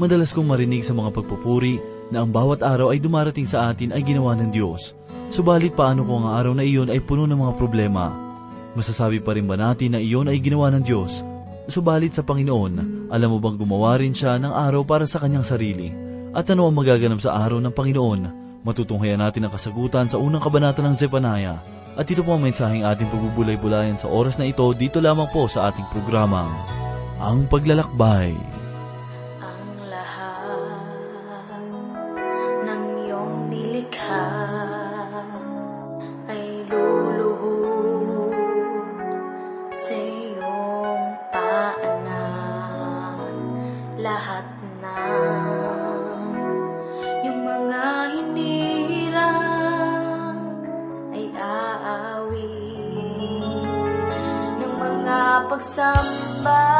Madalas kong marinig sa mga pagpupuri na ang bawat araw ay dumarating sa atin ay ginawa ng Diyos. Subalit paano kung ang araw na iyon ay puno ng mga problema? Masasabi pa rin ba natin na iyon ay ginawa ng Diyos? Subalit sa Panginoon, alam mo bang gumawa rin siya ng araw para sa kanyang sarili? At ano ang magaganap sa araw ng Panginoon? Matutunghayan natin ang kasagutan sa unang kabanata ng Zephaniah. At ito po ang mensaheng ating pagbubulay-bulayan sa oras na ito dito lamang po sa ating programang, Ang Paglalakbay. Mga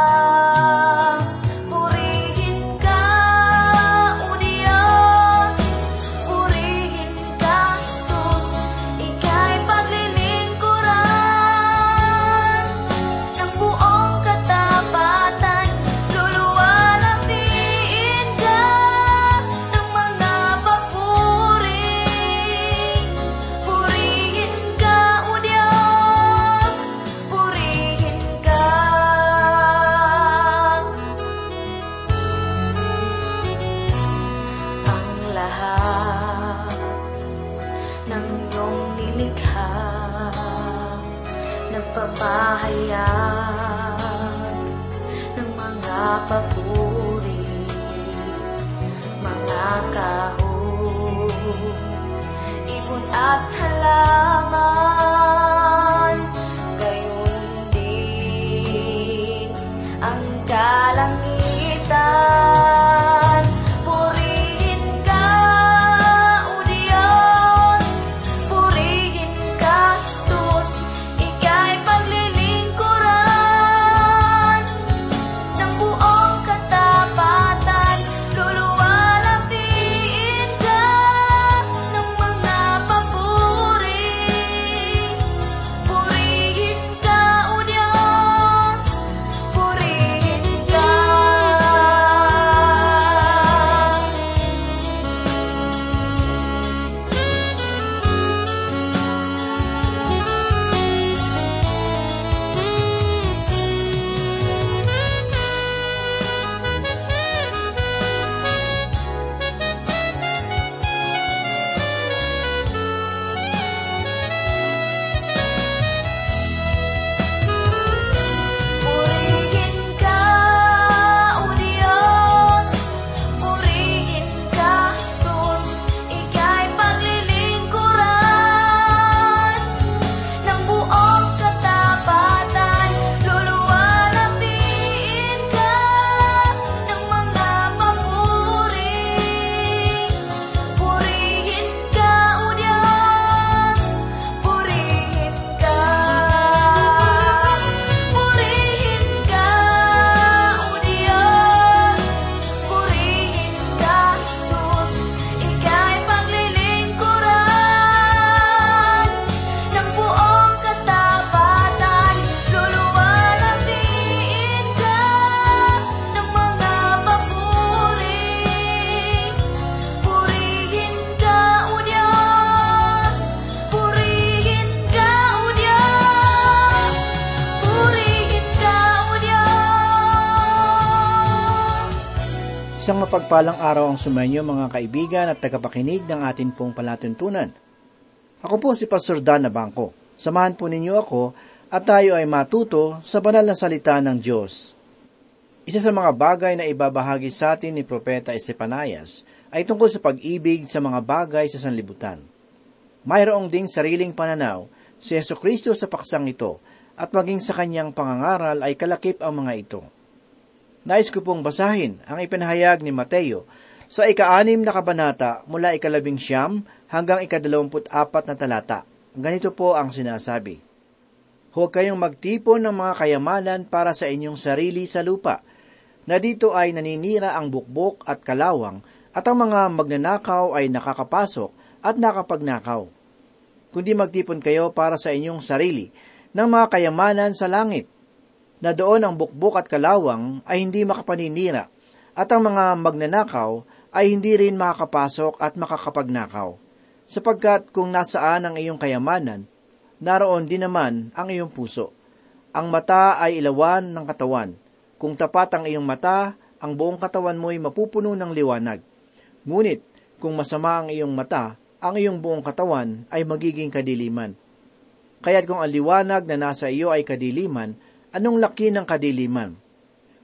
看 mapagpalang araw ang sumainyo mga kaibigan at tagapakinig ng atin pong palatuntunan. Ako po si Pastor Dan Nabangko. Samahan po ninyo ako at tayo ay matuto sa banal na salita ng Diyos. Isa sa mga bagay na ibabahagi sa atin ni Propeta Esepanayas ay tungkol sa pag-ibig sa mga bagay sa sanlibutan. Mayroong ding sariling pananaw si Yeso Kristo sa paksang ito at maging sa kanyang pangangaral ay kalakip ang mga ito. Nais ko pong basahin ang ipinahayag ni Mateo sa ika-anim na kabanata mula ikalabing siyam hanggang ikadalawamput apat na talata. Ganito po ang sinasabi. Huwag kayong magtipon ng mga kayamanan para sa inyong sarili sa lupa, na dito ay naninira ang bukbok at kalawang, at ang mga magnanakaw ay nakakapasok at nakapagnakaw. Kundi magtipon kayo para sa inyong sarili ng mga kayamanan sa langit, na doon ang bukbok at kalawang ay hindi makapaninira, At ang mga magnanakaw ay hindi rin makakapasok at makakapagnakaw. Sapagkat kung nasaan ang iyong kayamanan, naroon din naman ang iyong puso. Ang mata ay ilawan ng katawan. Kung tapat ang iyong mata, ang buong katawan mo'y mapupuno ng liwanag. Ngunit, kung masama ang iyong mata, ang iyong buong katawan ay magiging kadiliman. Kaya't kung ang liwanag na nasa iyo ay kadiliman, anong laki ng kadiliman?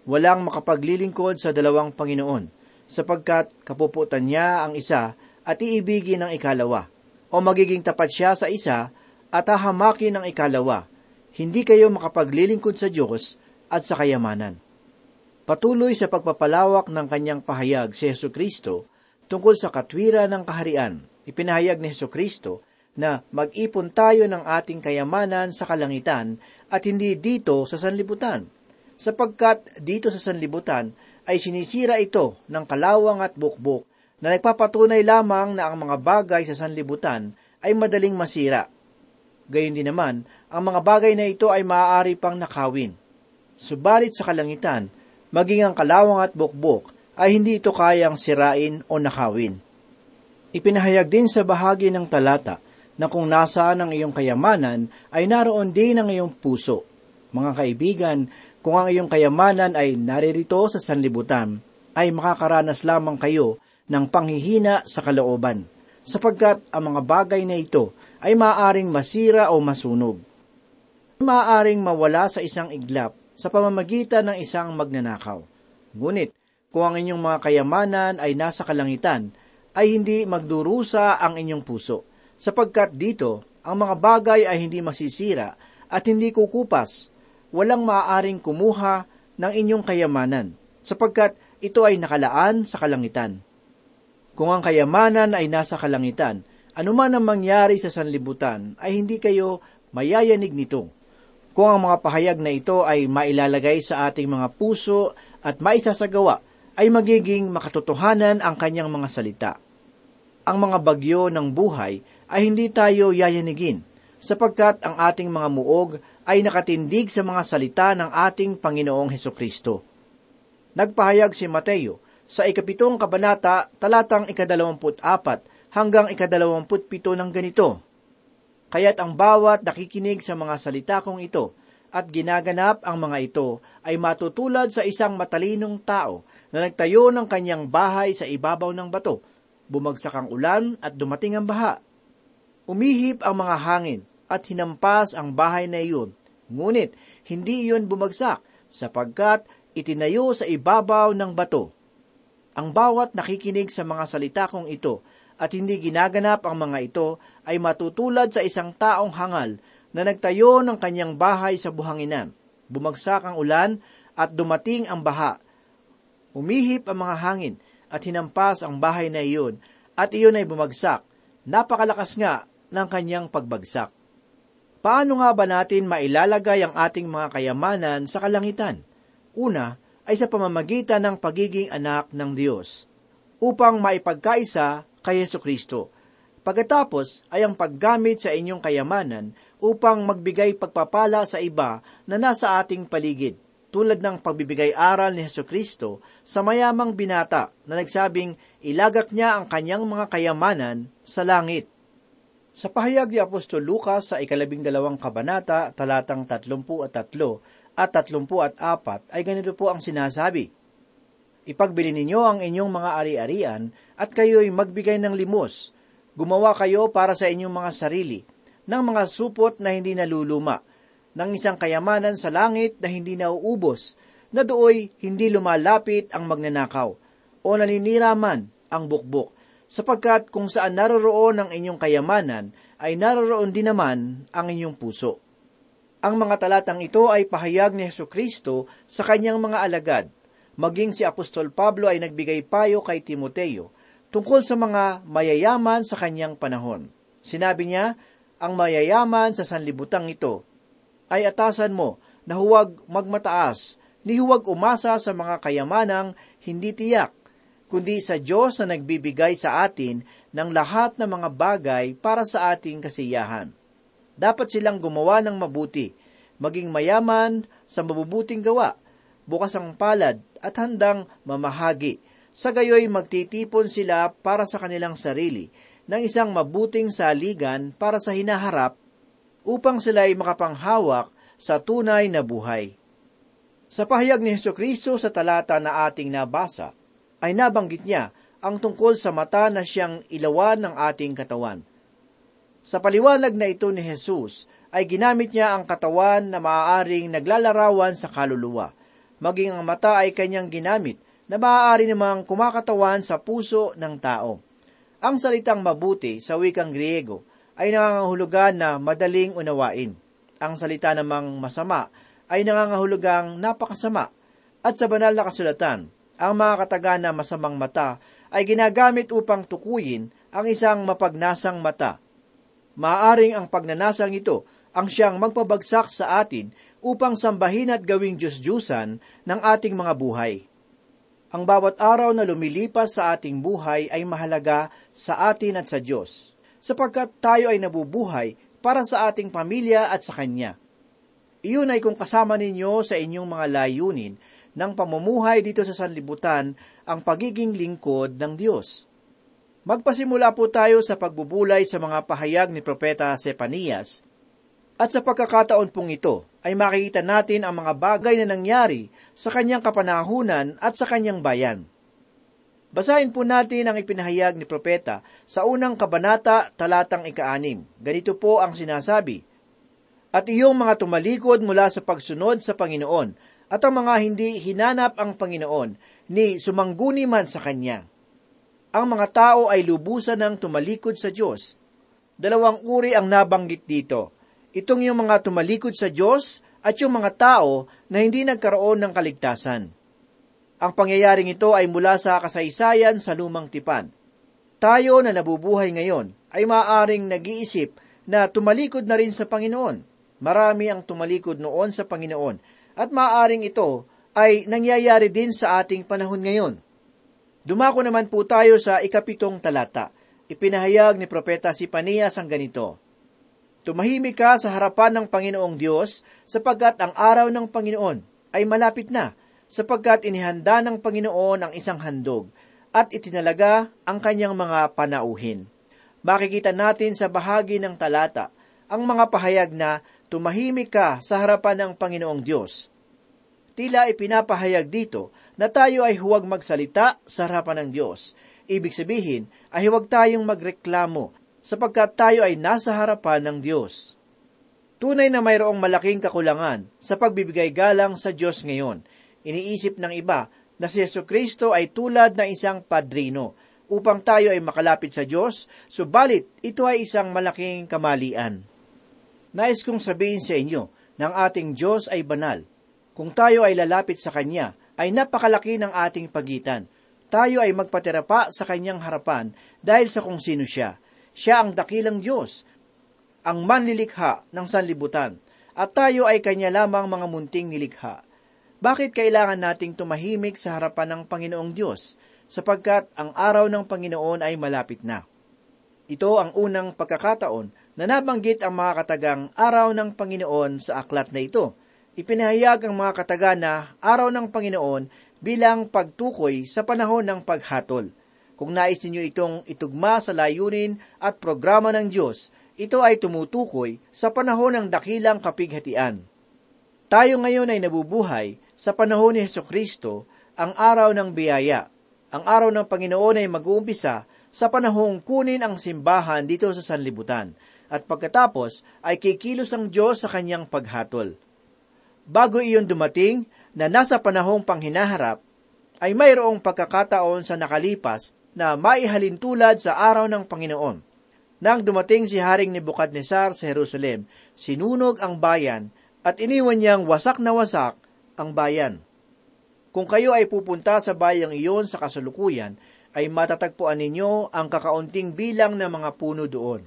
Walang makapaglilingkod sa dalawang Panginoon, sapagkat kapuputan niya ang isa at iibigin ang ikalawa, o magiging tapat siya sa isa at hahamakin ang ikalawa. Hindi kayo makapaglilingkod sa Diyos at sa kayamanan. Patuloy sa pagpapalawak ng kanyang pahayag si Yesu Kristo tungkol sa katwiran ng kaharian, ipinahayag ni Yesu Kristo na mag-ipon tayo ng ating kayamanan sa kalangitan at hindi dito sa sanlibutan, sapagkat dito sa sanlibutan ay sinisira ito ng kalawang at bukbok na nagpapatunay lamang na ang mga bagay sa sanlibutan ay madaling masira. Gayon din naman, ang mga bagay na ito ay maaari pang nakawin. Subalit sa kalangitan, maging ang kalawang at bukbok ay hindi ito kayang sirain o nakawin. Ipinahayag din sa bahagi ng talata na kung nasaan ang iyong kayamanan ay naroon din ang iyong puso. Mga kaibigan, kung ang iyong kayamanan ay naririto sa sanlibutan, ay makakaranas lamang kayo ng panghihina sa kalooban, sapagkat ang mga bagay na ito ay maaaring masira o masunog. Maaaring mawala sa isang iglap sa pamamagitan ng isang magnanakaw. Ngunit, kung ang inyong mga kayamanan ay nasa kalangitan, ay hindi magdurusa ang inyong puso, sapagkat dito, ang mga bagay ay hindi masisira at hindi kukupas. Walang maaaring kumuha ng inyong kayamanan, sapagkat ito ay nakalaan sa kalangitan. Kung ang kayamanan ay nasa kalangitan, anuman ang mangyari sa sanlibutan ay hindi kayo mayayanig nito. Kung ang mga pahayag na ito ay mailalagay sa ating mga puso at maisasagawa, ay magiging makatotohanan ang kanyang mga salita. Ang mga bagyo ng buhay ay hindi tayo yayanigin, sapagkat ang ating mga muog ay nakatindig sa mga salita ng ating Panginoong Heso Kristo. Nagpahayag si Mateo sa ikapitong kabanata talatang ikadalawamput apat hanggang ikadalawamput pito ng ganito. Kaya't ang bawat nakikinig sa mga salita kong ito at ginaganap ang mga ito ay matutulad sa isang matalinong tao na nagtayo ng kanyang bahay sa ibabaw ng bato. Bumagsak ang ulan at dumating ang baha. Umihip ang mga hangin at hinampas ang bahay na iyon. Ngunit hindi iyon bumagsak sapagkat itinayo sa ibabaw ng bato. Ang bawat nakikinig sa mga salita kong ito at hindi ginaganap ang mga ito ay matutulad sa isang taong hangal na nagtayo ng kanyang bahay sa buhanginan. Bumagsak ang ulan at dumating ang baha. Umihip ang mga hangin at hinampas ang bahay na iyon at iyon ay bumagsak. Napakalakas nga ng kanyang pagbagsak. Paano nga ba natin mailalagay ang ating mga kayamanan sa kalangitan? Una, ay sa pamamagitan ng pagiging anak ng Diyos, upang maipagkaisa kay Yesu Kristo. Pagkatapos ay ang paggamit sa inyong kayamanan upang magbigay pagpapala sa iba na nasa ating paligid, tulad ng pagbibigay aral ni Yesu Kristo sa mayamang binata na nagsabing ilagak niya ang kanyang mga kayamanan sa langit. Sa pahayag ni Apostol Lucas sa ikalabing dalawang kabanata, talatang tatlumpu at tatlo at tatlumpu at apat, ay ganito po ang sinasabi. Ipagbili ninyo ang inyong mga ari-arian at kayo'y magbigay ng limos. Gumawa kayo para sa inyong mga sarili ng mga supot na hindi naluluma, ng isang kayamanan sa langit na hindi nauubos, na dooy hindi lumalapit ang magnanakaw, o naninira man ang bukbok, sapagkat kung saan naroroon ang inyong kayamanan, ay naroroon din naman ang inyong puso. Ang mga talatang ito ay pahayag ni Yesu Kristo sa kanyang mga alagad. Maging si Apostol Pablo ay nagbigay payo kay Timoteo tungkol sa mga mayayaman sa kanyang panahon. Sinabi niya, ang mayayaman sa sanlibutang ito ay atasan mo na huwag magmataas, ni huwag umasa sa mga kayamanang hindi tiyak, kundi sa Diyos na nagbibigay sa atin ng lahat ng mga bagay para sa ating kasiyahan. Dapat silang gumawa ng mabuti, maging mayaman sa mabubuting gawa, bukas ang palad at handang mamahagi. Sa gayoy magtitipon sila para sa kanilang sarili ng isang mabuting saligan para sa hinaharap upang sila ay makapanghawak sa tunay na buhay. Sa pahayag ni Heso Kristo sa talata na ating nabasa, ay nabanggit niya ang tungkol sa mata na siyang ilawan ng ating katawan. Sa paliwanag na ito ni Jesus, ay ginamit niya ang katawan na maaaring naglalarawan sa kaluluwa. Maging ang mata ay kanyang ginamit na maaari namang kumakatawan sa puso ng tao. Ang salitang mabuti sa wikang Griego ay nangangahulugan na madaling unawain. Ang salita namang masama ay nangangahulugang napakasama. At sa banal na kasulatan, ang mga kataga na masamang mata ay ginagamit upang tukuyin ang isang mapagnasang mata. Maaring ang pagnanasang ito ang siyang magpabagsak sa atin upang sambahin at gawing Diyos-Diyusan ng ating mga buhay. Ang bawat araw na lumilipas sa ating buhay ay mahalaga sa atin at sa Diyos, sapagkat tayo ay nabubuhay para sa ating pamilya at sa Kanya. Iyon ay kung kasama ninyo sa inyong mga layunin ng pamumuhay dito sa sanlibutan ang pagiging lingkod ng Diyos. Magpasimula po tayo sa pagbubulay sa mga pahayag ni Propeta Sepanias at sa pagkakataon pong ito ay makikita natin ang mga bagay na nangyari sa kanyang kapanahunan at sa kanyang bayan. Basahin po natin ang ipinahayag ni Propeta sa unang kabanata talatang ikaanim. Ganito po ang sinasabi, At iyong mga tumalikod mula sa pagsunod sa Panginoon, at ang mga hindi hinanap ang Panginoon, ni sumangguni man sa Kanya ang mga tao ay lubusan ng tumalikod sa Diyos. Dalawang uri ang nabanggit dito. Itong yung mga tumalikod sa Diyos at yung mga tao na hindi nagkaroon ng kaligtasan. Ang pangyayaring ito ay mula sa kasaysayan sa lumang tipan. Tayo na nabubuhay ngayon ay maaaring nag-iisip na tumalikod na rin sa Panginoon. Marami ang tumalikod noon sa Panginoon at maaaring ito ay nangyayari din sa ating panahon ngayon. Dumako naman po tayo sa ikapitong talata. Ipinahayag ni Propeta si Panias ang ganito, Tumahimik ka sa harapan ng Panginoong Diyos sapagkat ang araw ng Panginoon ay malapit na, sapagkat inihanda ng Panginoon ang isang handog at itinalaga ang kanyang mga panauhin. Makikita natin sa bahagi ng talata ang mga pahayag na tumahimik ka sa harapan ng Panginoong Diyos. Tila ipinapahayag dito na tayo ay huwag magsalita sa harapan ng Diyos. Ibig sabihin ay huwag tayong magreklamo sapagkat tayo ay nasa harapan ng Diyos. Tunay na mayroong malaking kakulangan sa pagbibigay galang sa Diyos ngayon. Iniisip ng iba na si Yesu Kristo ay tulad ng isang padrino upang tayo ay makalapit sa Diyos, subalit ito ay isang malaking kamalian. Nais kong sabihin sa inyo ng ating Diyos ay banal. Kung tayo ay lalapit sa Kanya, ay napakalaki ng ating pagitan. Tayo ay magpatirapa sa kanyang harapan dahil sa kung sino siya. Siya ang dakilang Diyos, ang manlilikha ng sanlibutan, at tayo ay kanya lamang mga munting nilikha. Bakit kailangan nating tumahimik sa harapan ng Panginoong Diyos? Sapagkat ang araw ng Panginoon ay malapit na. Ito ang unang pagkakataon na nabanggit ang mga katagang araw ng Panginoon sa aklat na ito ipinahayag ang mga kataga na araw ng Panginoon bilang pagtukoy sa panahon ng paghatol. Kung nais ninyo itong itugma sa layunin at programa ng Diyos, ito ay tumutukoy sa panahon ng dakilang kapighatian. Tayo ngayon ay nabubuhay sa panahon ni Heso Kristo, ang araw ng biyaya. Ang araw ng Panginoon ay mag-uumpisa sa panahong kunin ang simbahan dito sa sanlibutan, at pagkatapos ay kikilos ang Diyos sa kanyang paghatol bago iyon dumating na nasa panahong panghinaharap, ay mayroong pagkakataon sa nakalipas na maihalin tulad sa araw ng Panginoon. Nang dumating si Haring Nebukadnesar sa Jerusalem, sinunog ang bayan at iniwan niyang wasak na wasak ang bayan. Kung kayo ay pupunta sa bayang iyon sa kasalukuyan, ay matatagpuan ninyo ang kakaunting bilang ng mga puno doon.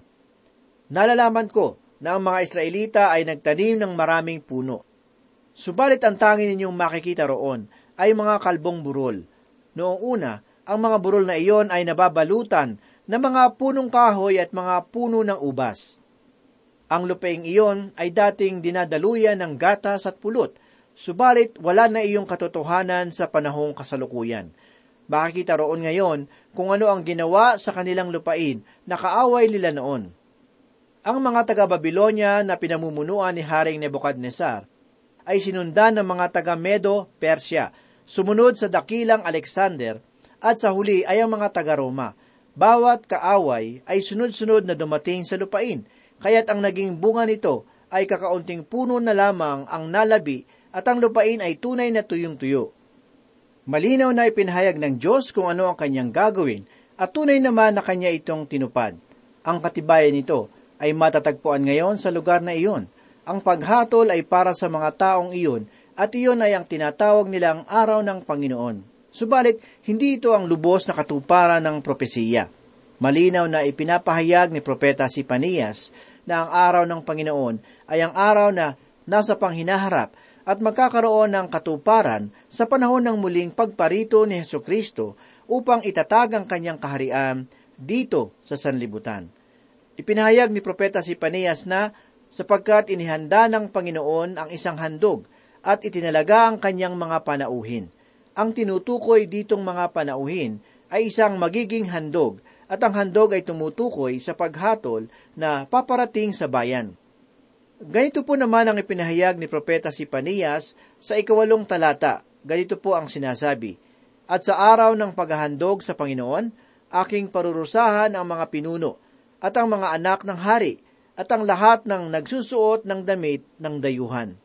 Nalalaman ko na ang mga Israelita ay nagtanim ng maraming puno. Subalit ang tangi ninyong makikita roon ay mga kalbong burol. Noong una, ang mga burol na iyon ay nababalutan ng mga punong kahoy at mga puno ng ubas. Ang lupaing iyon ay dating dinadaluyan ng gatas at pulot, subalit wala na iyong katotohanan sa panahong kasalukuyan. Makikita roon ngayon kung ano ang ginawa sa kanilang lupain na kaaway nila noon. Ang mga taga-Babilonya na pinamumunuan ni Haring Nebuchadnezzar ay sinundan ng mga taga-Medo, Persya, sumunod sa dakilang Alexander, at sa huli ay ang mga taga-Roma. Bawat kaaway ay sunod-sunod na dumating sa lupain, kaya't ang naging bunga nito ay kakaunting puno na lamang ang nalabi at ang lupain ay tunay na tuyong-tuyo. Malinaw na ipinahayag ng Diyos kung ano ang kanyang gagawin at tunay naman na kanya itong tinupad. Ang katibayan nito ay matatagpuan ngayon sa lugar na iyon. Ang paghatol ay para sa mga taong iyon at iyon ay ang tinatawag nilang araw ng Panginoon. Subalit, hindi ito ang lubos na katuparan ng propesiya. Malinaw na ipinapahayag ni Propeta Sipanias na ang araw ng Panginoon ay ang araw na nasa panghinaharap at magkakaroon ng katuparan sa panahon ng muling pagparito ni Heso Kristo upang itatag ang kanyang kaharian dito sa sanlibutan. Ipinahayag ni Propeta si Paneas na sapagkat inihanda ng Panginoon ang isang handog at itinalaga ang kanyang mga panauhin. Ang tinutukoy ditong mga panauhin ay isang magiging handog at ang handog ay tumutukoy sa paghatol na paparating sa bayan. Ganito po naman ang ipinahayag ni Propeta si Panias sa ikawalong talata. Ganito po ang sinasabi, At sa araw ng paghahandog sa Panginoon, aking parurusahan ang mga pinuno, at ang mga anak ng hari, at ang lahat ng nagsusuot ng damit ng dayuhan.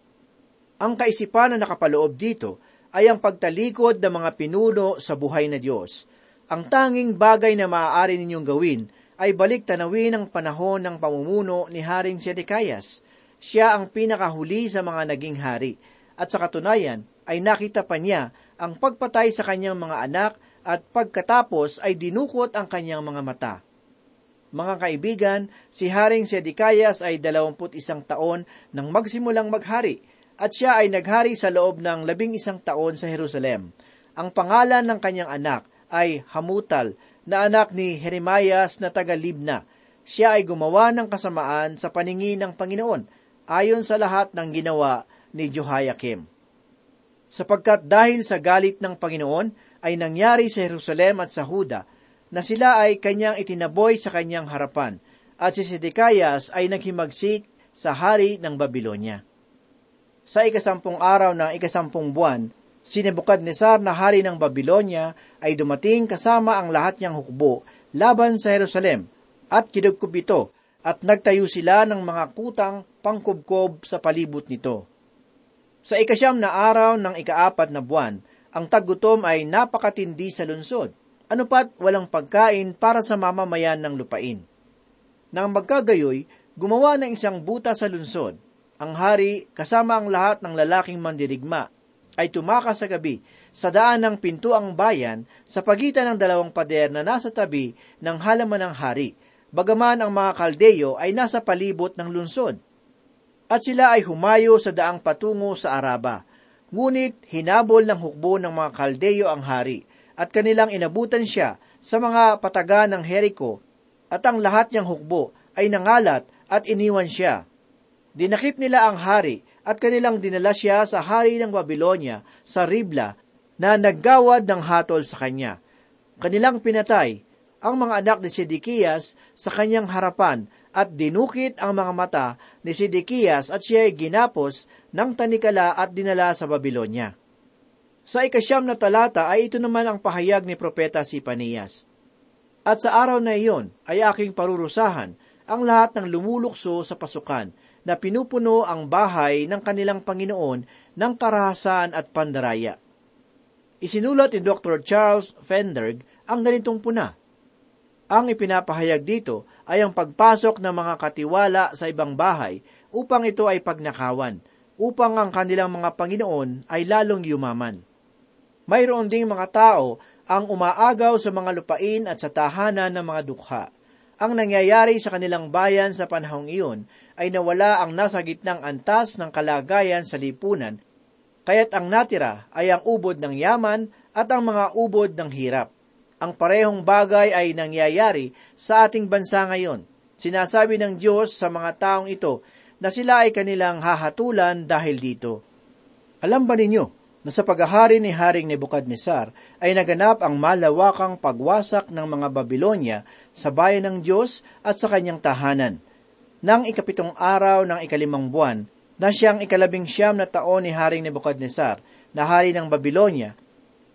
Ang kaisipan na nakapaloob dito ay ang pagtalikod ng mga pinuno sa buhay na Diyos. Ang tanging bagay na maaari ninyong gawin ay balik tanawin ang panahon ng pamumuno ni Haring Sedekayas siya ang pinakahuli sa mga naging hari, at sa katunayan ay nakita pa niya ang pagpatay sa kanyang mga anak at pagkatapos ay dinukot ang kanyang mga mata. Mga kaibigan, si Haring Sedikayas ay 21 taon nang magsimulang maghari at siya ay naghari sa loob ng labing isang taon sa Jerusalem. Ang pangalan ng kanyang anak ay Hamutal na anak ni Jeremias na taga Libna. Siya ay gumawa ng kasamaan sa paningin ng Panginoon ayon sa lahat ng ginawa ni Jehoiakim. Sapagkat dahil sa galit ng Panginoon ay nangyari sa Jerusalem at sa Huda na sila ay kanyang itinaboy sa kanyang harapan at si Sedekayas ay naghimagsik sa hari ng Babylonia. Sa ikasampung araw ng ikasampung buwan, si Nebuchadnezzar na hari ng Babylonia ay dumating kasama ang lahat niyang hukbo laban sa Jerusalem at kinugkup ito at nagtayo sila ng mga kutang pangkubkob sa palibot nito. Sa ikasyam na araw ng ikaapat na buwan, ang tagutom ay napakatindi sa lungsod. Ano pat walang pagkain para sa mamamayan ng lupain. Nang magkagayoy, gumawa ng isang buta sa lungsod. Ang hari, kasama ang lahat ng lalaking mandirigma, ay tumakas sa gabi sa daan ng pintuang bayan sa pagitan ng dalawang pader na nasa tabi ng halaman ng hari bagaman ang mga kaldeyo ay nasa palibot ng lungsod. At sila ay humayo sa daang patungo sa Araba. Ngunit hinabol ng hukbo ng mga kaldeyo ang hari, at kanilang inabutan siya sa mga pataga ng Jericho, at ang lahat niyang hukbo ay nangalat at iniwan siya. Dinakip nila ang hari, at kanilang dinala siya sa hari ng Babylonia sa Ribla na naggawad ng hatol sa kanya. Kanilang pinatay ang mga anak ni Sidikiyas sa kanyang harapan at dinukit ang mga mata ni Sidikiyas at siya ay ginapos ng tanikala at dinala sa Babylonia. Sa ikasyam na talata ay ito naman ang pahayag ni Propeta Sipanias. At sa araw na iyon ay aking parurusahan ang lahat ng lumulukso sa pasukan na pinupuno ang bahay ng kanilang Panginoon ng karahasan at pandaraya. Isinulat ni Dr. Charles Fenderg ang ganitong puna. Ang ipinapahayag dito ay ang pagpasok ng mga katiwala sa ibang bahay upang ito ay pagnakawan, upang ang kanilang mga Panginoon ay lalong yumaman. Mayroon ding mga tao ang umaagaw sa mga lupain at sa tahanan ng mga dukha. Ang nangyayari sa kanilang bayan sa panahong iyon ay nawala ang nasa gitnang antas ng kalagayan sa lipunan, kaya't ang natira ay ang ubod ng yaman at ang mga ubod ng hirap. Ang parehong bagay ay nangyayari sa ating bansa ngayon. Sinasabi ng Diyos sa mga taong ito na sila ay kanilang hahatulan dahil dito. Alam ba ninyo na sa paghahari ni Haring Nebukadnesar ay naganap ang malawakang pagwasak ng mga Babilonya sa bayan ng Diyos at sa kanyang tahanan. Nang ikapitong araw ng ikalimang buwan, na siyang ikalabing siyam na taon ni Haring Nebukadnesar, na hari ng Babilonya,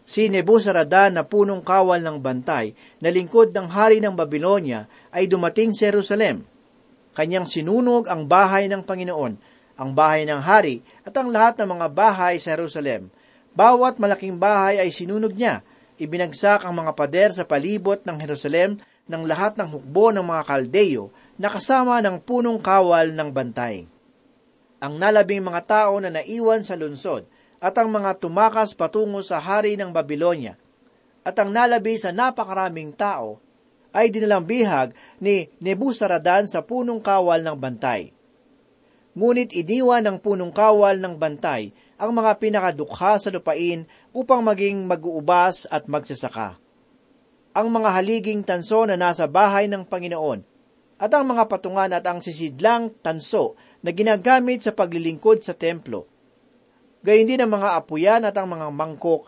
si Nebuzaradan na punong kawal ng bantay na lingkod ng hari ng Babilonya ay dumating sa Jerusalem. Kanyang sinunog ang bahay ng Panginoon, ang bahay ng hari at ang lahat ng mga bahay sa Jerusalem. Bawat malaking bahay ay sinunog niya. Ibinagsak ang mga pader sa palibot ng Jerusalem ng lahat ng hukbo ng mga kaldeyo na kasama ng punong kawal ng bantay. Ang nalabing mga tao na naiwan sa lungsod at ang mga tumakas patungo sa hari ng Babilonya at ang nalabi sa napakaraming tao ay dinalang bihag ni Nebuzaradan sa punong kawal ng bantay. Ngunit iniwan ng punong kawal ng bantay ang mga pinakadukha sa lupain upang maging mag-uubas at magsasaka. Ang mga haliging tanso na nasa bahay ng Panginoon at ang mga patungan at ang sisidlang tanso na ginagamit sa paglilingkod sa templo. Gayun din ang mga apuyan at ang mga mangkok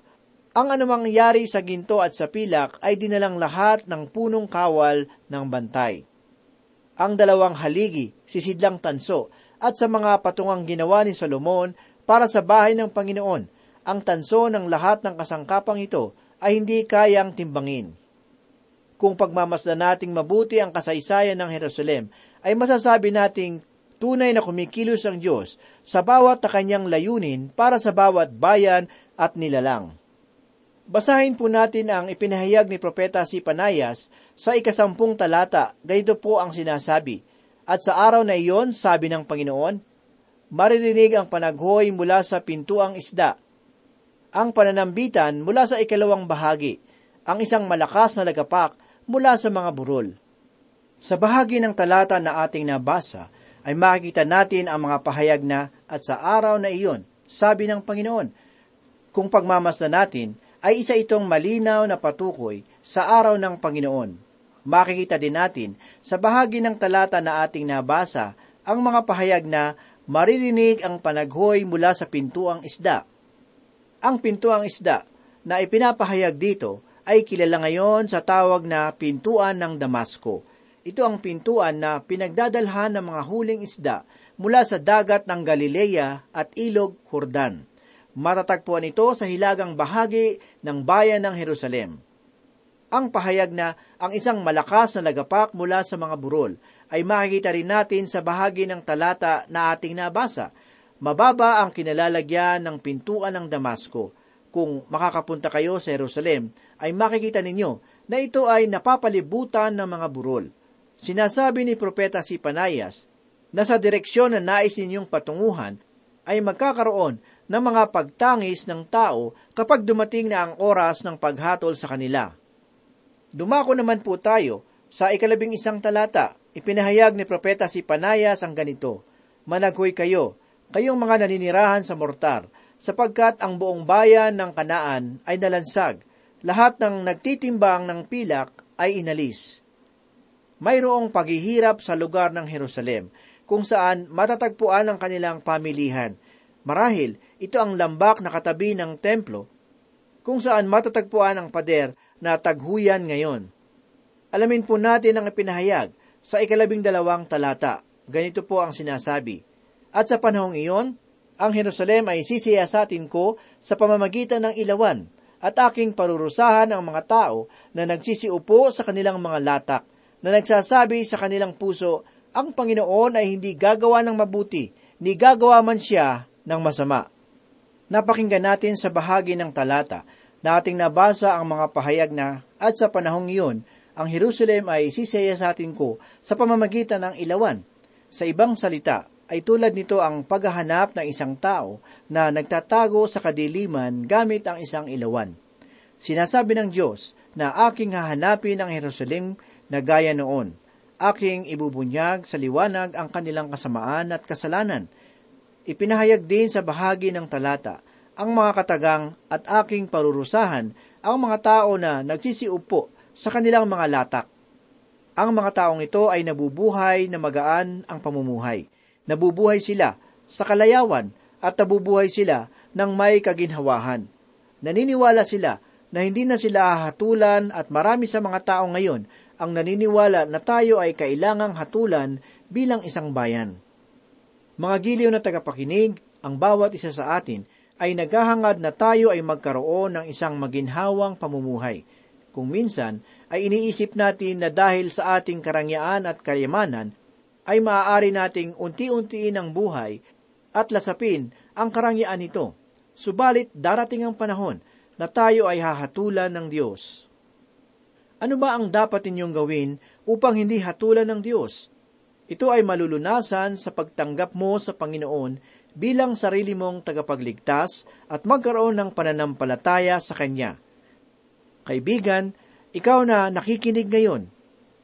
ang anumang yari sa ginto at sa pilak ay dinalang lahat ng punong kawal ng bantay. Ang dalawang haligi, si Sidlang Tanso, at sa mga patungang ginawa ni Solomon para sa bahay ng Panginoon, ang tanso ng lahat ng kasangkapang ito ay hindi kayang timbangin. Kung pagmamasdan nating mabuti ang kasaysayan ng Jerusalem, ay masasabi nating tunay na kumikilos ang Diyos sa bawat na kanyang layunin para sa bawat bayan at nilalang. Basahin po natin ang ipinahayag ni Propeta si Panayas sa ikasampung talata. Ganito po ang sinasabi. At sa araw na iyon, sabi ng Panginoon, maririnig ang panaghoy mula sa pintuang isda, ang pananambitan mula sa ikalawang bahagi, ang isang malakas na lagapak mula sa mga burol. Sa bahagi ng talata na ating nabasa, ay makikita natin ang mga pahayag na at sa araw na iyon, sabi ng Panginoon, kung pagmamasdan natin, ay isa itong malinaw na patukoy sa araw ng Panginoon. Makikita din natin sa bahagi ng talata na ating nabasa ang mga pahayag na maririnig ang panaghoy mula sa pintuang isda. Ang pintuang isda na ipinapahayag dito ay kilala ngayon sa tawag na pintuan ng Damasco. Ito ang pintuan na pinagdadalhan ng mga huling isda mula sa dagat ng Galilea at ilog Jordan. Matatagpuan ito sa hilagang bahagi ng bayan ng Jerusalem. Ang pahayag na ang isang malakas na lagapak mula sa mga burol ay makikita rin natin sa bahagi ng talata na ating nabasa. Mababa ang kinalalagyan ng pintuan ng Damasco. Kung makakapunta kayo sa Jerusalem, ay makikita ninyo na ito ay napapalibutan ng mga burol. Sinasabi ni Propeta si Panayas na sa direksyon na nais ninyong patunguhan ay magkakaroon ng mga pagtangis ng tao kapag dumating na ang oras ng paghatol sa kanila. Dumako naman po tayo sa ikalabing isang talata. Ipinahayag ni Propeta si Panayas ang ganito, Managhoy kayo, kayong mga naninirahan sa mortar, sapagkat ang buong bayan ng Kanaan ay nalansag, lahat ng nagtitimbang ng pilak ay inalis. Mayroong paghihirap sa lugar ng Jerusalem, kung saan matatagpuan ang kanilang pamilihan. Marahil, ito ang lambak na katabi ng templo, kung saan matatagpuan ang pader na taghuyan ngayon. Alamin po natin ang ipinahayag sa ikalabing dalawang talata. Ganito po ang sinasabi. At sa panahong iyon, ang Jerusalem ay sisiyasatin ko sa pamamagitan ng ilawan at aking parurusahan ang mga tao na nagsisiupo sa kanilang mga latak, na nagsasabi sa kanilang puso, ang Panginoon ay hindi gagawa ng mabuti, ni gagawa man siya ng masama. Napakinggan natin sa bahagi ng talata na ating nabasa ang mga pahayag na at sa panahong iyon, ang Jerusalem ay sisaya sa atin ko sa pamamagitan ng ilawan. Sa ibang salita, ay tulad nito ang paghahanap ng isang tao na nagtatago sa kadiliman gamit ang isang ilawan. Sinasabi ng Diyos na aking hahanapin ang Jerusalem na gaya noon. Aking ibubunyag sa liwanag ang kanilang kasamaan at kasalanan Ipinahayag din sa bahagi ng talata ang mga katagang at aking parurusahan ang mga tao na nagsisiupo sa kanilang mga latak. Ang mga taong ito ay nabubuhay na magaan ang pamumuhay. Nabubuhay sila sa kalayawan at nabubuhay sila ng may kaginhawahan. Naniniwala sila na hindi na sila hahatulan at marami sa mga tao ngayon ang naniniwala na tayo ay kailangang hatulan bilang isang bayan. Mga giliw na tagapakinig, ang bawat isa sa atin ay naghahangad na tayo ay magkaroon ng isang maginhawang pamumuhay. Kung minsan ay iniisip natin na dahil sa ating karangyaan at kayamanan, ay maaari nating unti-untiin ang buhay at lasapin ang karangyaan nito. Subalit darating ang panahon na tayo ay hahatulan ng Diyos. Ano ba ang dapat ninyong gawin upang hindi hatulan ng Diyos? Ito ay malulunasan sa pagtanggap mo sa Panginoon bilang sarili mong tagapagligtas at magkaroon ng pananampalataya sa Kanya. Kaibigan, ikaw na nakikinig ngayon,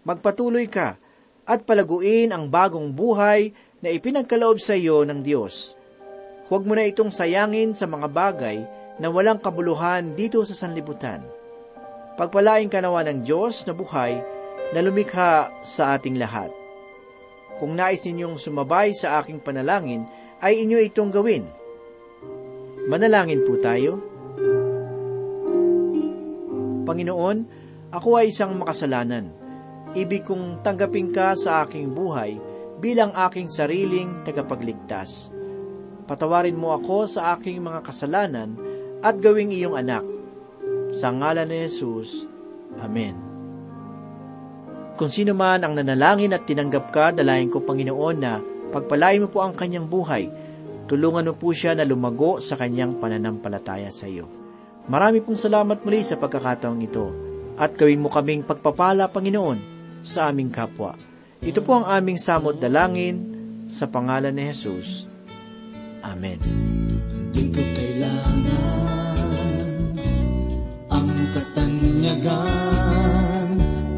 magpatuloy ka at palaguin ang bagong buhay na ipinagkaloob sa iyo ng Diyos. Huwag mo na itong sayangin sa mga bagay na walang kabuluhan dito sa sanlibutan. Pagpalain ka nawa ng Diyos na buhay na lumikha sa ating lahat. Kung nais ninyong sumabay sa aking panalangin, ay inyo itong gawin. Manalangin po tayo. Panginoon, ako ay isang makasalanan. Ibig kong tanggapin ka sa aking buhay bilang aking sariling tagapagligtas. Patawarin mo ako sa aking mga kasalanan at gawing iyong anak sa ngalan ni Jesus. Amen. Kung sino man ang nanalangin at tinanggap ka, dalayan ko Panginoon na pagpalain mo po ang kanyang buhay. Tulungan mo po siya na lumago sa kanyang pananampalataya sa iyo. Marami pong salamat muli sa pagkakataong ito at gawin mo kaming pagpapala, Panginoon, sa aming kapwa. Ito po ang aming samot dalangin sa pangalan ni Jesus. Amen. Di ko kailangan ang katanyagan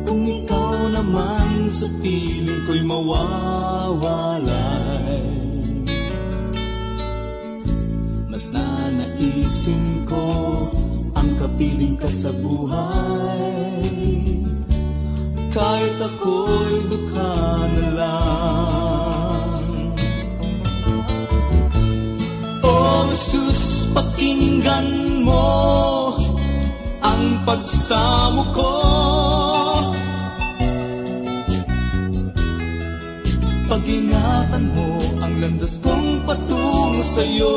Kung ikaw naman sa piling ko'y mawawalay Mas nanaisin ko ang kapiling ka sa buhay. Kahit ako'y dukha na lang. O Jesus, pakinggan mo ang pagsamo ko. Pag-ingatan mo ang landas kong patungo sa'yo.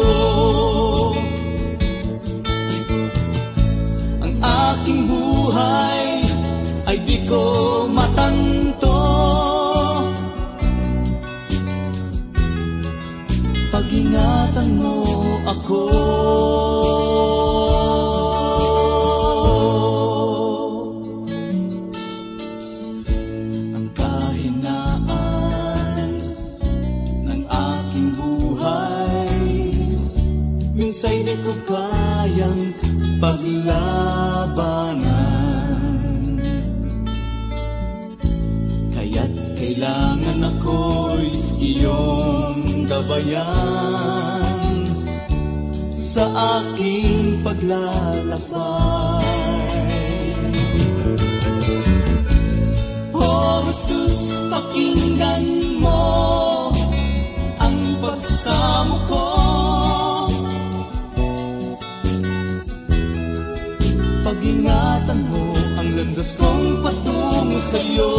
Ang aking buhay ay di ko matanto. Pag-ingatan mo ako. Minsa'y di ko kayang paglabanan. Kaya't kailangan ako'y iyong gabayan. Sa aking paglalakbay. Oh, Jesus, pakinggan mo ang pagsamo ko. landas kong patungo sa'yo